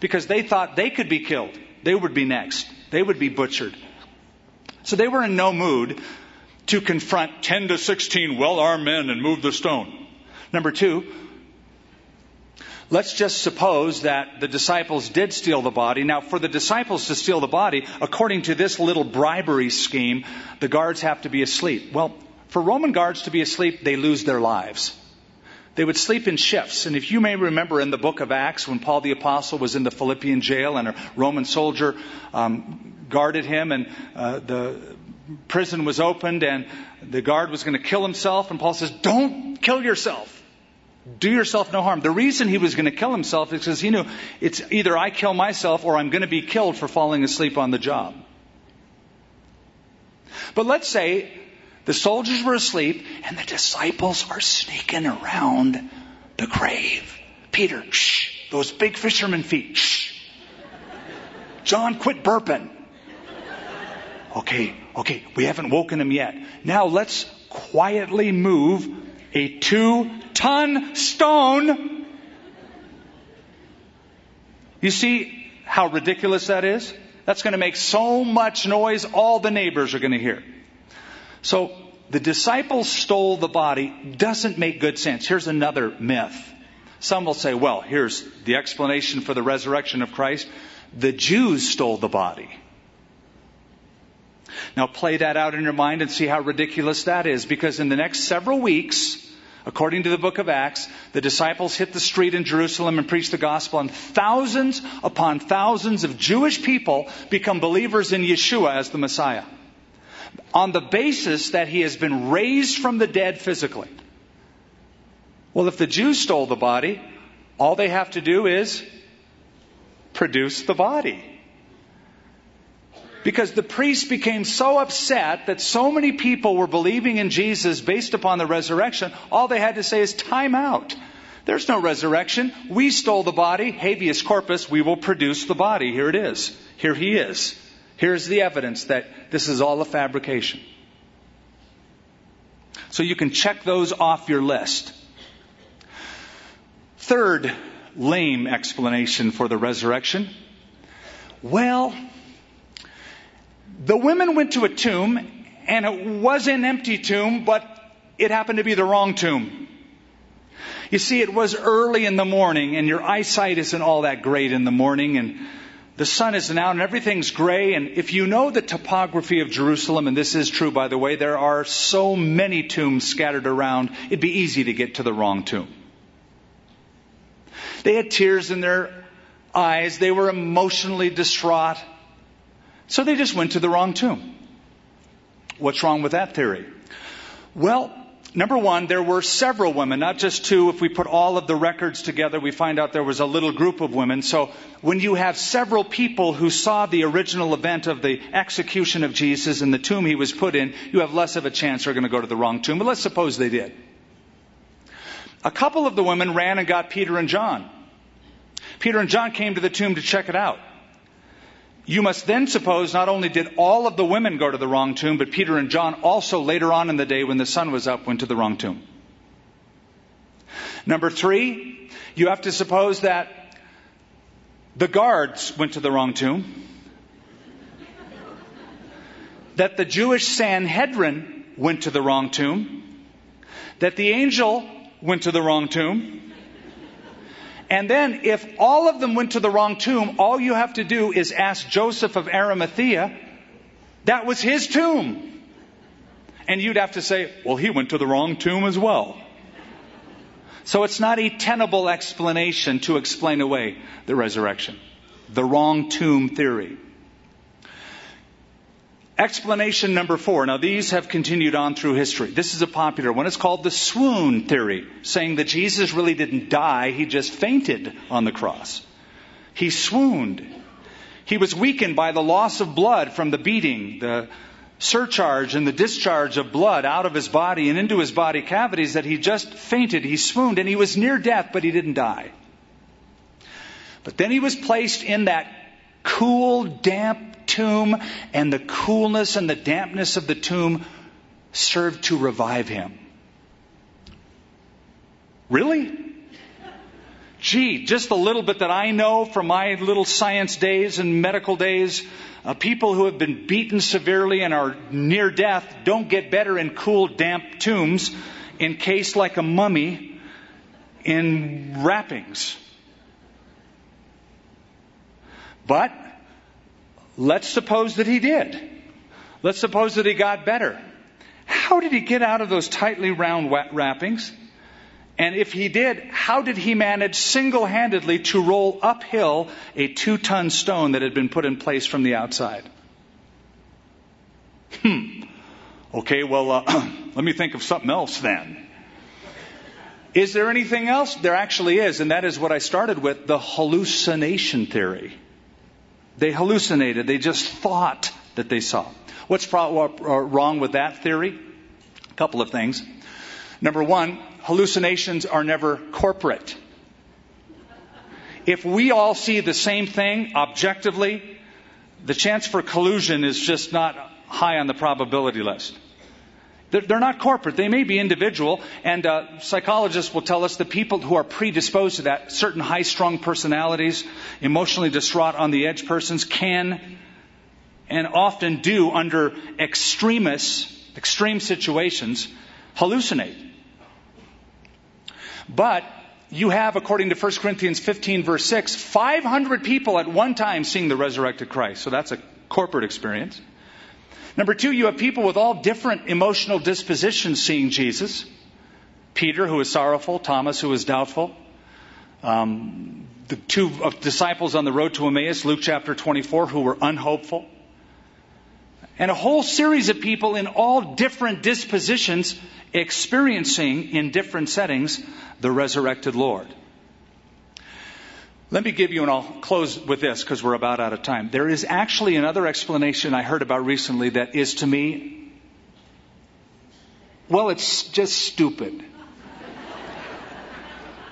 [SPEAKER 2] because they thought they could be killed. They would be next. They would be butchered. So they were in no mood to confront 10 to 16 well armed men and move the stone. Number two, let's just suppose that the disciples did steal the body. Now, for the disciples to steal the body, according to this little bribery scheme, the guards have to be asleep. Well, for Roman guards to be asleep, they lose their lives. They would sleep in shifts. And if you may remember in the book of Acts, when Paul the Apostle was in the Philippian jail and a Roman soldier um, guarded him, and uh, the prison was opened, and the guard was going to kill himself, and Paul says, Don't kill yourself. Do yourself no harm. The reason he was going to kill himself is because he knew it's either I kill myself or I'm going to be killed for falling asleep on the job. But let's say the soldiers were asleep, and the disciples are sneaking around the grave. Peter, shh, those big fisherman feet, shh. John, quit burping. Okay, okay, we haven't woken him yet. Now let's quietly move a two ton stone. You see how ridiculous that is? That's going to make so much noise, all the neighbors are going to hear. So the disciples stole the body doesn't make good sense. Here's another myth. Some will say, well, here's the explanation for the resurrection of Christ. The Jews stole the body. Now play that out in your mind and see how ridiculous that is because in the next several weeks, according to the book of Acts, the disciples hit the street in Jerusalem and preach the gospel and thousands upon thousands of Jewish people become believers in Yeshua as the Messiah on the basis that he has been raised from the dead physically. Well, if the Jews stole the body, all they have to do is produce the body. Because the priests became so upset that so many people were believing in Jesus based upon the resurrection, all they had to say is time out. There's no resurrection. We stole the body, habeas corpus, we will produce the body. Here it is. Here he is. Here's the evidence that this is all a fabrication. So you can check those off your list. Third lame explanation for the resurrection. Well, the women went to a tomb and it was an empty tomb, but it happened to be the wrong tomb. You see, it was early in the morning and your eyesight isn't all that great in the morning and the sun isn't out and everything's gray. And if you know the topography of Jerusalem, and this is true, by the way, there are so many tombs scattered around, it'd be easy to get to the wrong tomb. They had tears in their eyes. They were emotionally distraught. So they just went to the wrong tomb. What's wrong with that theory? Well, Number one, there were several women, not just two. If we put all of the records together, we find out there was a little group of women. So when you have several people who saw the original event of the execution of Jesus and the tomb he was put in, you have less of a chance they're going to go to the wrong tomb. But let's suppose they did. A couple of the women ran and got Peter and John. Peter and John came to the tomb to check it out. You must then suppose not only did all of the women go to the wrong tomb, but Peter and John also later on in the day when the sun was up went to the wrong tomb. Number three, you have to suppose that the guards went to the wrong tomb, that the Jewish Sanhedrin went to the wrong tomb, that the angel went to the wrong tomb, and then, if all of them went to the wrong tomb, all you have to do is ask Joseph of Arimathea. That was his tomb. And you'd have to say, well, he went to the wrong tomb as well. So it's not a tenable explanation to explain away the resurrection. The wrong tomb theory. Explanation number four. Now, these have continued on through history. This is a popular one. It's called the swoon theory, saying that Jesus really didn't die, he just fainted on the cross. He swooned. He was weakened by the loss of blood from the beating, the surcharge and the discharge of blood out of his body and into his body cavities that he just fainted. He swooned and he was near death, but he didn't die. But then he was placed in that cool, damp tomb, and the coolness and the dampness of the tomb served to revive him. Really? Gee, just a little bit that I know from my little science days and medical days, uh, people who have been beaten severely and are near death don't get better in cool, damp tombs encased like a mummy in wrappings. But Let's suppose that he did. Let's suppose that he got better. How did he get out of those tightly round wet wrappings? And if he did, how did he manage single handedly to roll uphill a two ton stone that had been put in place from the outside? Hmm. Okay, well, uh, *clears throat* let me think of something else then. Is there anything else? There actually is, and that is what I started with the hallucination theory. They hallucinated. They just thought that they saw. What's uh, uh, wrong with that theory? A couple of things. Number one, hallucinations are never corporate. If we all see the same thing objectively, the chance for collusion is just not high on the probability list. They're not corporate. They may be individual. And uh, psychologists will tell us that people who are predisposed to that, certain high strung personalities, emotionally distraught on the edge persons, can and often do under extremists, extreme situations, hallucinate. But you have, according to 1 Corinthians 15, verse 6, 500 people at one time seeing the resurrected Christ. So that's a corporate experience. Number two, you have people with all different emotional dispositions seeing Jesus. Peter, who is sorrowful, Thomas, who is doubtful. Um, the two disciples on the road to Emmaus, Luke chapter 24, who were unhopeful. And a whole series of people in all different dispositions experiencing in different settings the resurrected Lord. Let me give you, and I'll close with this because we're about out of time. There is actually another explanation I heard about recently that is to me, well, it's just stupid.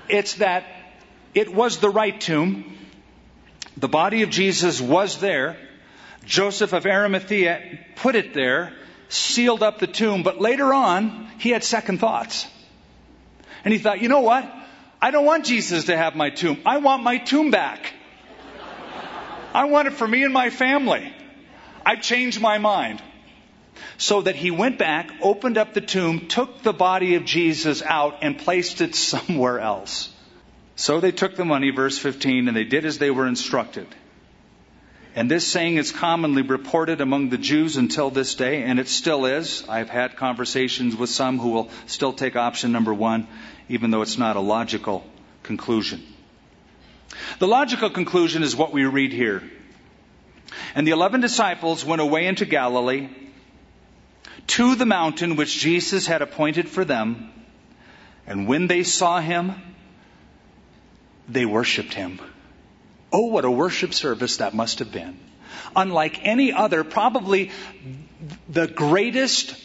[SPEAKER 2] it's that it was the right tomb. The body of Jesus was there. Joseph of Arimathea put it there, sealed up the tomb, but later on, he had second thoughts. And he thought, you know what? I don't want Jesus to have my tomb. I want my tomb back. I want it for me and my family. I changed my mind. So that he went back, opened up the tomb, took the body of Jesus out, and placed it somewhere else. So they took the money, verse 15, and they did as they were instructed. And this saying is commonly reported among the Jews until this day, and it still is. I've had conversations with some who will still take option number one, even though it's not a logical conclusion. The logical conclusion is what we read here. And the eleven disciples went away into Galilee to the mountain which Jesus had appointed for them. And when they saw him, they worshiped him. Oh, what a worship service that must have been. Unlike any other, probably the greatest,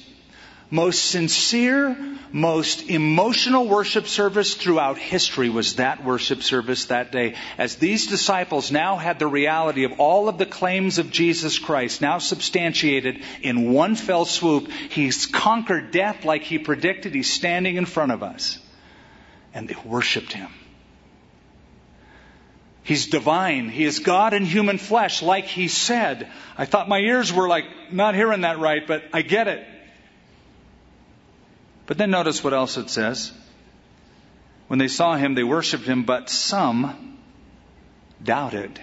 [SPEAKER 2] most sincere, most emotional worship service throughout history was that worship service that day. As these disciples now had the reality of all of the claims of Jesus Christ now substantiated in one fell swoop, He's conquered death like He predicted. He's standing in front of us. And they worshiped Him. He's divine. He is God in human flesh, like he said. I thought my ears were like not hearing that right, but I get it. But then notice what else it says. When they saw him, they worshiped him, but some doubted.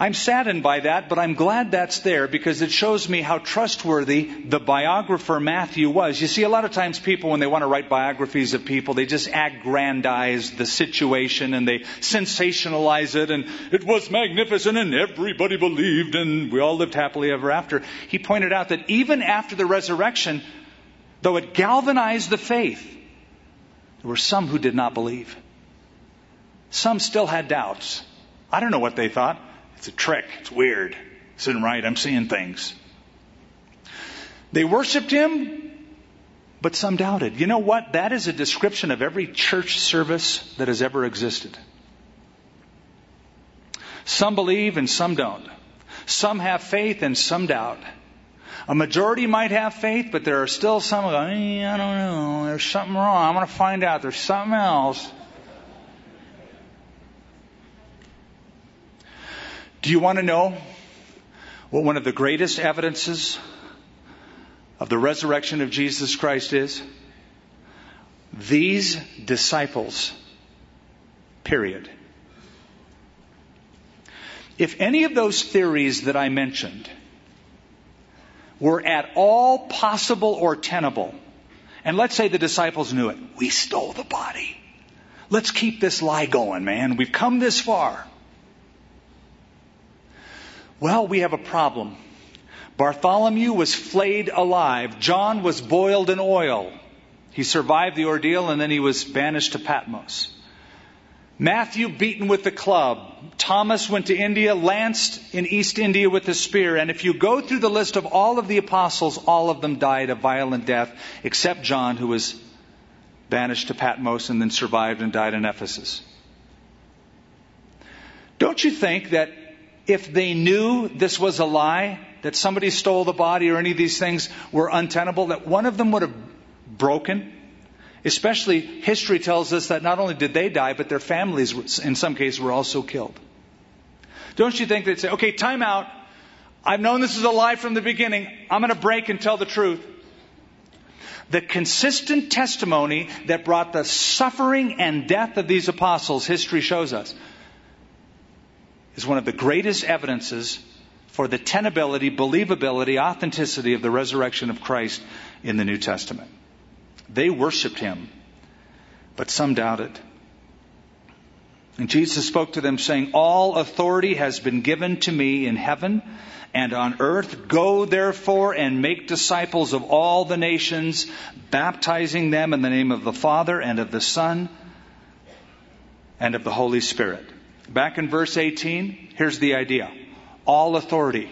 [SPEAKER 2] I'm saddened by that, but I'm glad that's there because it shows me how trustworthy the biographer Matthew was. You see, a lot of times people, when they want to write biographies of people, they just aggrandize the situation and they sensationalize it and it was magnificent and everybody believed and we all lived happily ever after. He pointed out that even after the resurrection, though it galvanized the faith, there were some who did not believe. Some still had doubts. I don't know what they thought. It's a trick. It's weird. This isn't right. I'm seeing things. They worshiped him, but some doubted. You know what? That is a description of every church service that has ever existed. Some believe and some don't. Some have faith and some doubt. A majority might have faith, but there are still some who go, eh, I don't know. There's something wrong. I'm going to find out. There's something else. Do you want to know what one of the greatest evidences of the resurrection of Jesus Christ is? These disciples, period. If any of those theories that I mentioned were at all possible or tenable, and let's say the disciples knew it, we stole the body. Let's keep this lie going, man. We've come this far. Well, we have a problem. Bartholomew was flayed alive. John was boiled in oil. He survived the ordeal and then he was banished to Patmos. Matthew beaten with the club. Thomas went to India, lanced in East India with a spear. And if you go through the list of all of the apostles, all of them died a violent death, except John, who was banished to Patmos and then survived and died in Ephesus. Don't you think that if they knew this was a lie, that somebody stole the body or any of these things were untenable, that one of them would have broken. Especially, history tells us that not only did they die, but their families, in some cases, were also killed. Don't you think they'd say, okay, time out. I've known this is a lie from the beginning. I'm going to break and tell the truth. The consistent testimony that brought the suffering and death of these apostles, history shows us, is one of the greatest evidences for the tenability, believability, authenticity of the resurrection of Christ in the New Testament. They worshiped him, but some doubted. And Jesus spoke to them saying, All authority has been given to me in heaven and on earth. Go therefore and make disciples of all the nations, baptizing them in the name of the Father and of the Son and of the Holy Spirit. Back in verse 18, here's the idea. All authority.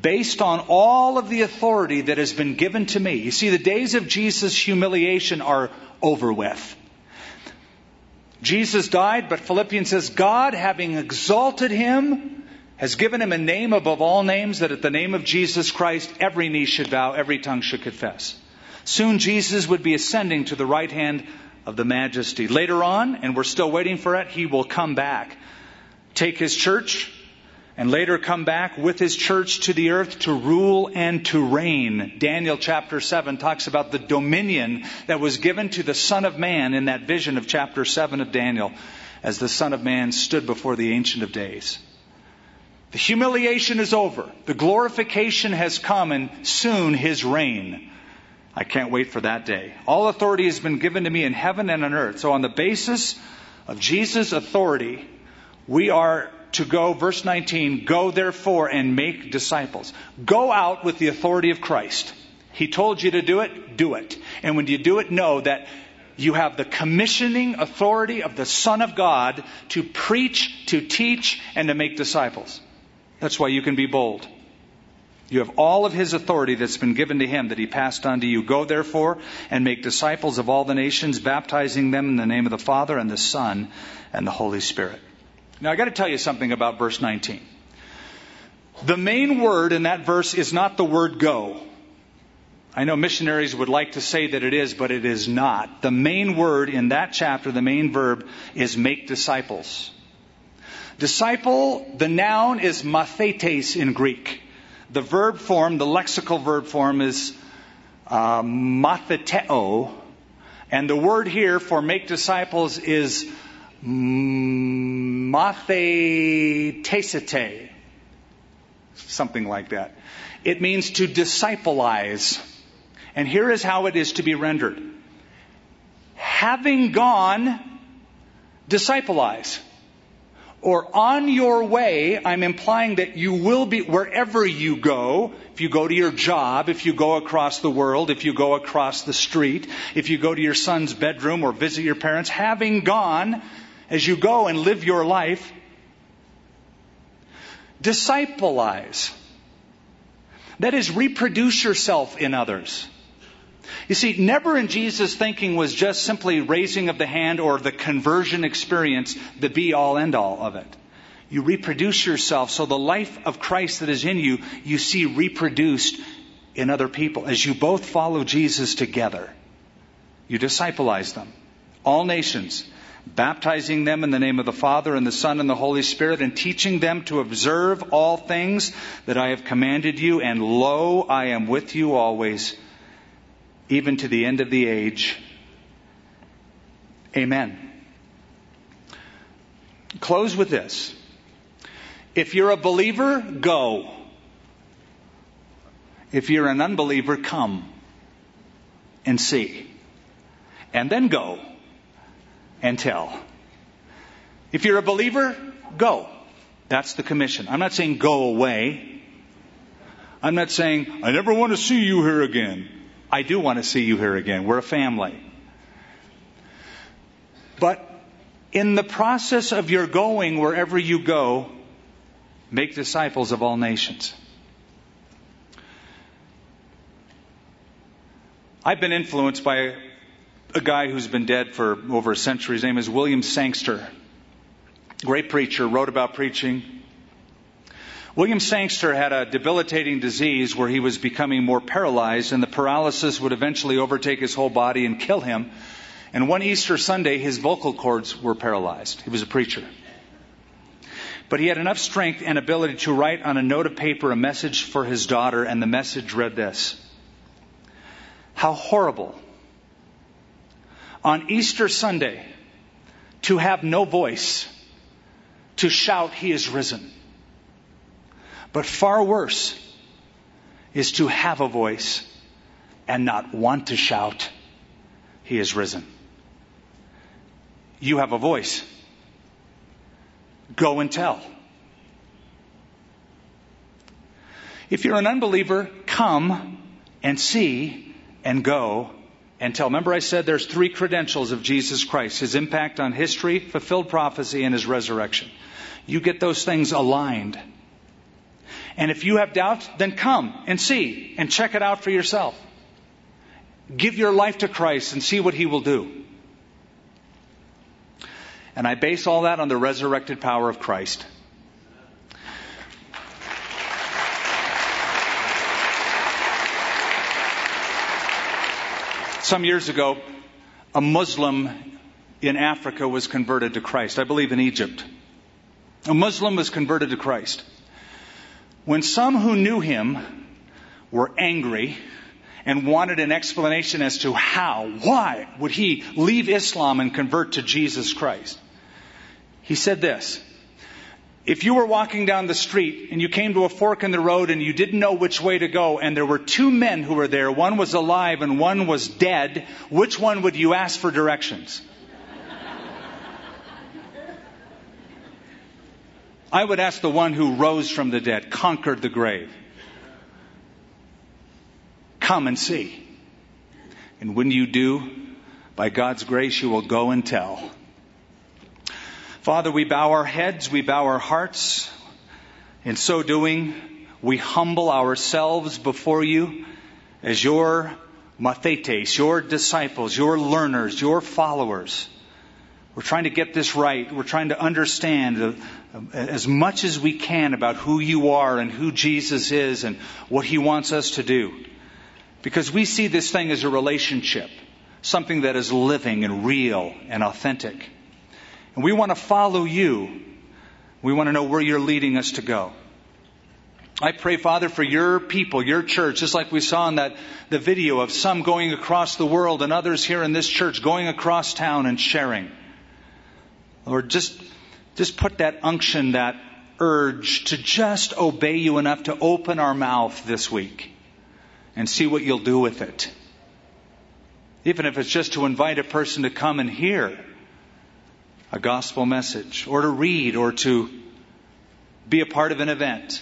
[SPEAKER 2] Based on all of the authority that has been given to me. You see, the days of Jesus' humiliation are over with. Jesus died, but Philippians says, God, having exalted him, has given him a name above all names, that at the name of Jesus Christ every knee should bow, every tongue should confess. Soon Jesus would be ascending to the right hand of the majesty. Later on, and we're still waiting for it, he will come back, take his church, and later come back with his church to the earth to rule and to reign. Daniel chapter 7 talks about the dominion that was given to the Son of Man in that vision of chapter 7 of Daniel as the Son of Man stood before the Ancient of Days. The humiliation is over. The glorification has come and soon his reign. I can't wait for that day. All authority has been given to me in heaven and on earth. So on the basis of Jesus' authority, we are to go, verse 19, go therefore and make disciples. Go out with the authority of Christ. He told you to do it, do it. And when you do it, know that you have the commissioning authority of the Son of God to preach, to teach, and to make disciples. That's why you can be bold. You have all of his authority that's been given to him that he passed on to you. Go therefore and make disciples of all the nations, baptizing them in the name of the Father and the Son and the Holy Spirit. Now I got to tell you something about verse 19. The main word in that verse is not the word go. I know missionaries would like to say that it is, but it is not. The main word in that chapter, the main verb, is make disciples. Disciple, the noun is mathetes in Greek. The verb form, the lexical verb form is uh, matheteo. And the word here for make disciples is mathetesite. Something like that. It means to discipleize. And here is how it is to be rendered. Having gone, discipleize or on your way, I'm implying that you will be, wherever you go, if you go to your job, if you go across the world, if you go across the street, if you go to your son's bedroom or visit your parents, having gone, as you go and live your life, discipleize. That is, reproduce yourself in others. You see, never in Jesus' thinking was just simply raising of the hand or the conversion experience the be all end all of it. You reproduce yourself so the life of Christ that is in you, you see reproduced in other people. As you both follow Jesus together, you discipleize them. All nations, baptizing them in the name of the Father and the Son and the Holy Spirit, and teaching them to observe all things that I have commanded you. And lo, I am with you always even to the end of the age. Amen. Close with this. If you're a believer, go. If you're an unbeliever, come and see. And then go and tell. If you're a believer, go. That's the commission. I'm not saying go away. I'm not saying, I never want to see you here again. I do want to see you here again. We're a family. But in the process of your going, wherever you go, make disciples of all nations. I've been influenced by a guy who's been dead for over a century. His name is William Sangster. Great preacher, wrote about preaching, William Sangster had a debilitating disease where he was becoming more paralyzed, and the paralysis would eventually overtake his whole body and kill him. And one Easter Sunday, his vocal cords were paralyzed. He was a preacher. But he had enough strength and ability to write on a note of paper a message for his daughter, and the message read this How horrible on Easter Sunday to have no voice, to shout, He is risen. But far worse is to have a voice and not want to shout, He is risen. You have a voice. Go and tell. If you're an unbeliever, come and see and go and tell. Remember, I said there's three credentials of Jesus Christ his impact on history, fulfilled prophecy, and his resurrection. You get those things aligned. And if you have doubts, then come and see and check it out for yourself. Give your life to Christ and see what he will do. And I base all that on the resurrected power of Christ. Some years ago, a Muslim in Africa was converted to Christ. I believe in Egypt. A Muslim was converted to Christ. When some who knew him were angry and wanted an explanation as to how, why would he leave Islam and convert to Jesus Christ, he said this. If you were walking down the street and you came to a fork in the road and you didn't know which way to go and there were two men who were there, one was alive and one was dead, which one would you ask for directions? I would ask the one who rose from the dead, conquered the grave. Come and see. And when you do, by God's grace, you will go and tell. Father, we bow our heads, we bow our hearts. In so doing, we humble ourselves before you as your mathetes, your disciples, your learners, your followers. We're trying to get this right. We're trying to understand as much as we can about who you are and who Jesus is and what he wants us to do. Because we see this thing as a relationship, something that is living and real and authentic. And we want to follow you. We want to know where you're leading us to go. I pray, Father, for your people, your church, just like we saw in that the video of some going across the world and others here in this church going across town and sharing. Lord, just just put that unction, that urge to just obey you enough to open our mouth this week and see what you'll do with it. Even if it's just to invite a person to come and hear a gospel message, or to read, or to be a part of an event.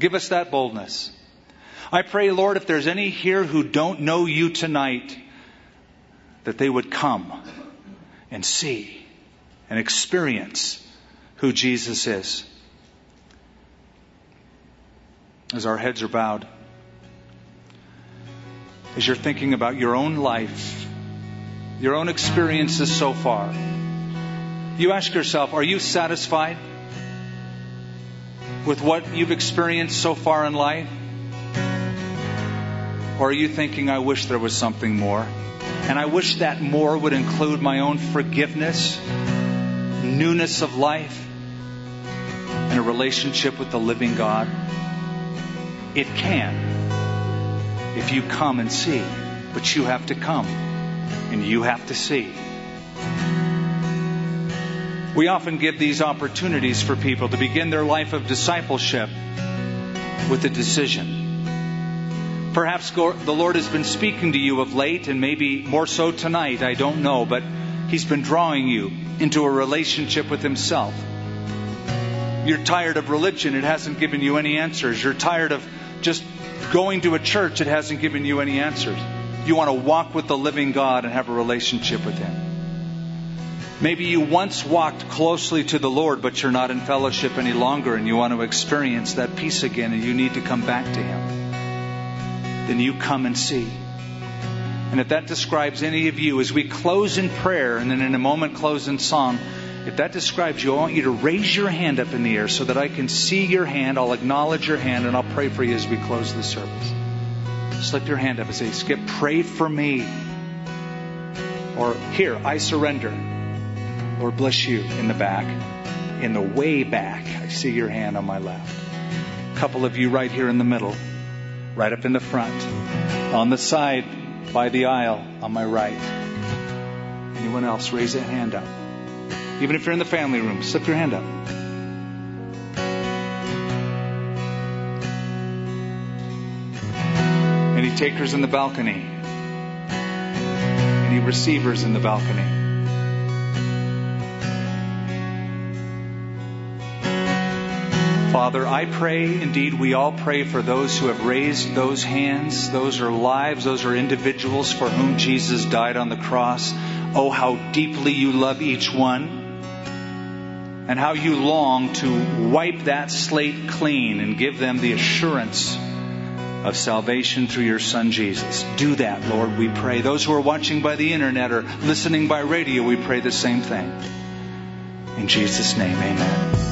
[SPEAKER 2] Give us that boldness. I pray, Lord, if there's any here who don't know you tonight, that they would come and see and experience who Jesus is. As our heads are bowed, as you're thinking about your own life, your own experiences so far, you ask yourself, are you satisfied with what you've experienced so far in life? Or are you thinking, I wish there was something more? And I wish that more would include my own forgiveness, newness of life, and a relationship with the living God. It can if you come and see, but you have to come and you have to see. We often give these opportunities for people to begin their life of discipleship with a decision. Perhaps the Lord has been speaking to you of late and maybe more so tonight, I don't know, but He's been drawing you into a relationship with Himself. You're tired of religion, it hasn't given you any answers. You're tired of just going to a church, it hasn't given you any answers. You want to walk with the living God and have a relationship with Him. Maybe you once walked closely to the Lord, but you're not in fellowship any longer and you want to experience that peace again and you need to come back to Him. Then you come and see. And if that describes any of you, as we close in prayer and then in a moment close in song, if that describes you, I want you to raise your hand up in the air so that I can see your hand. I'll acknowledge your hand and I'll pray for you as we close the service. Slip your hand up and say, Skip, pray for me. Or here, I surrender. Lord bless you in the back. in the way back. I see your hand on my left. A couple of you right here in the middle, right up in the front. On the side by the aisle on my right. Anyone else, raise a hand up. Even if you're in the family room, slip your hand up. Any takers in the balcony? Any receivers in the balcony? Father, I pray, indeed, we all pray for those who have raised those hands. Those are lives, those are individuals for whom Jesus died on the cross. Oh, how deeply you love each one and how you long to wipe that slate clean and give them the assurance of salvation through your Son Jesus. Do that, Lord, we pray. Those who are watching by the internet or listening by radio, we pray the same thing. In Jesus' name, amen.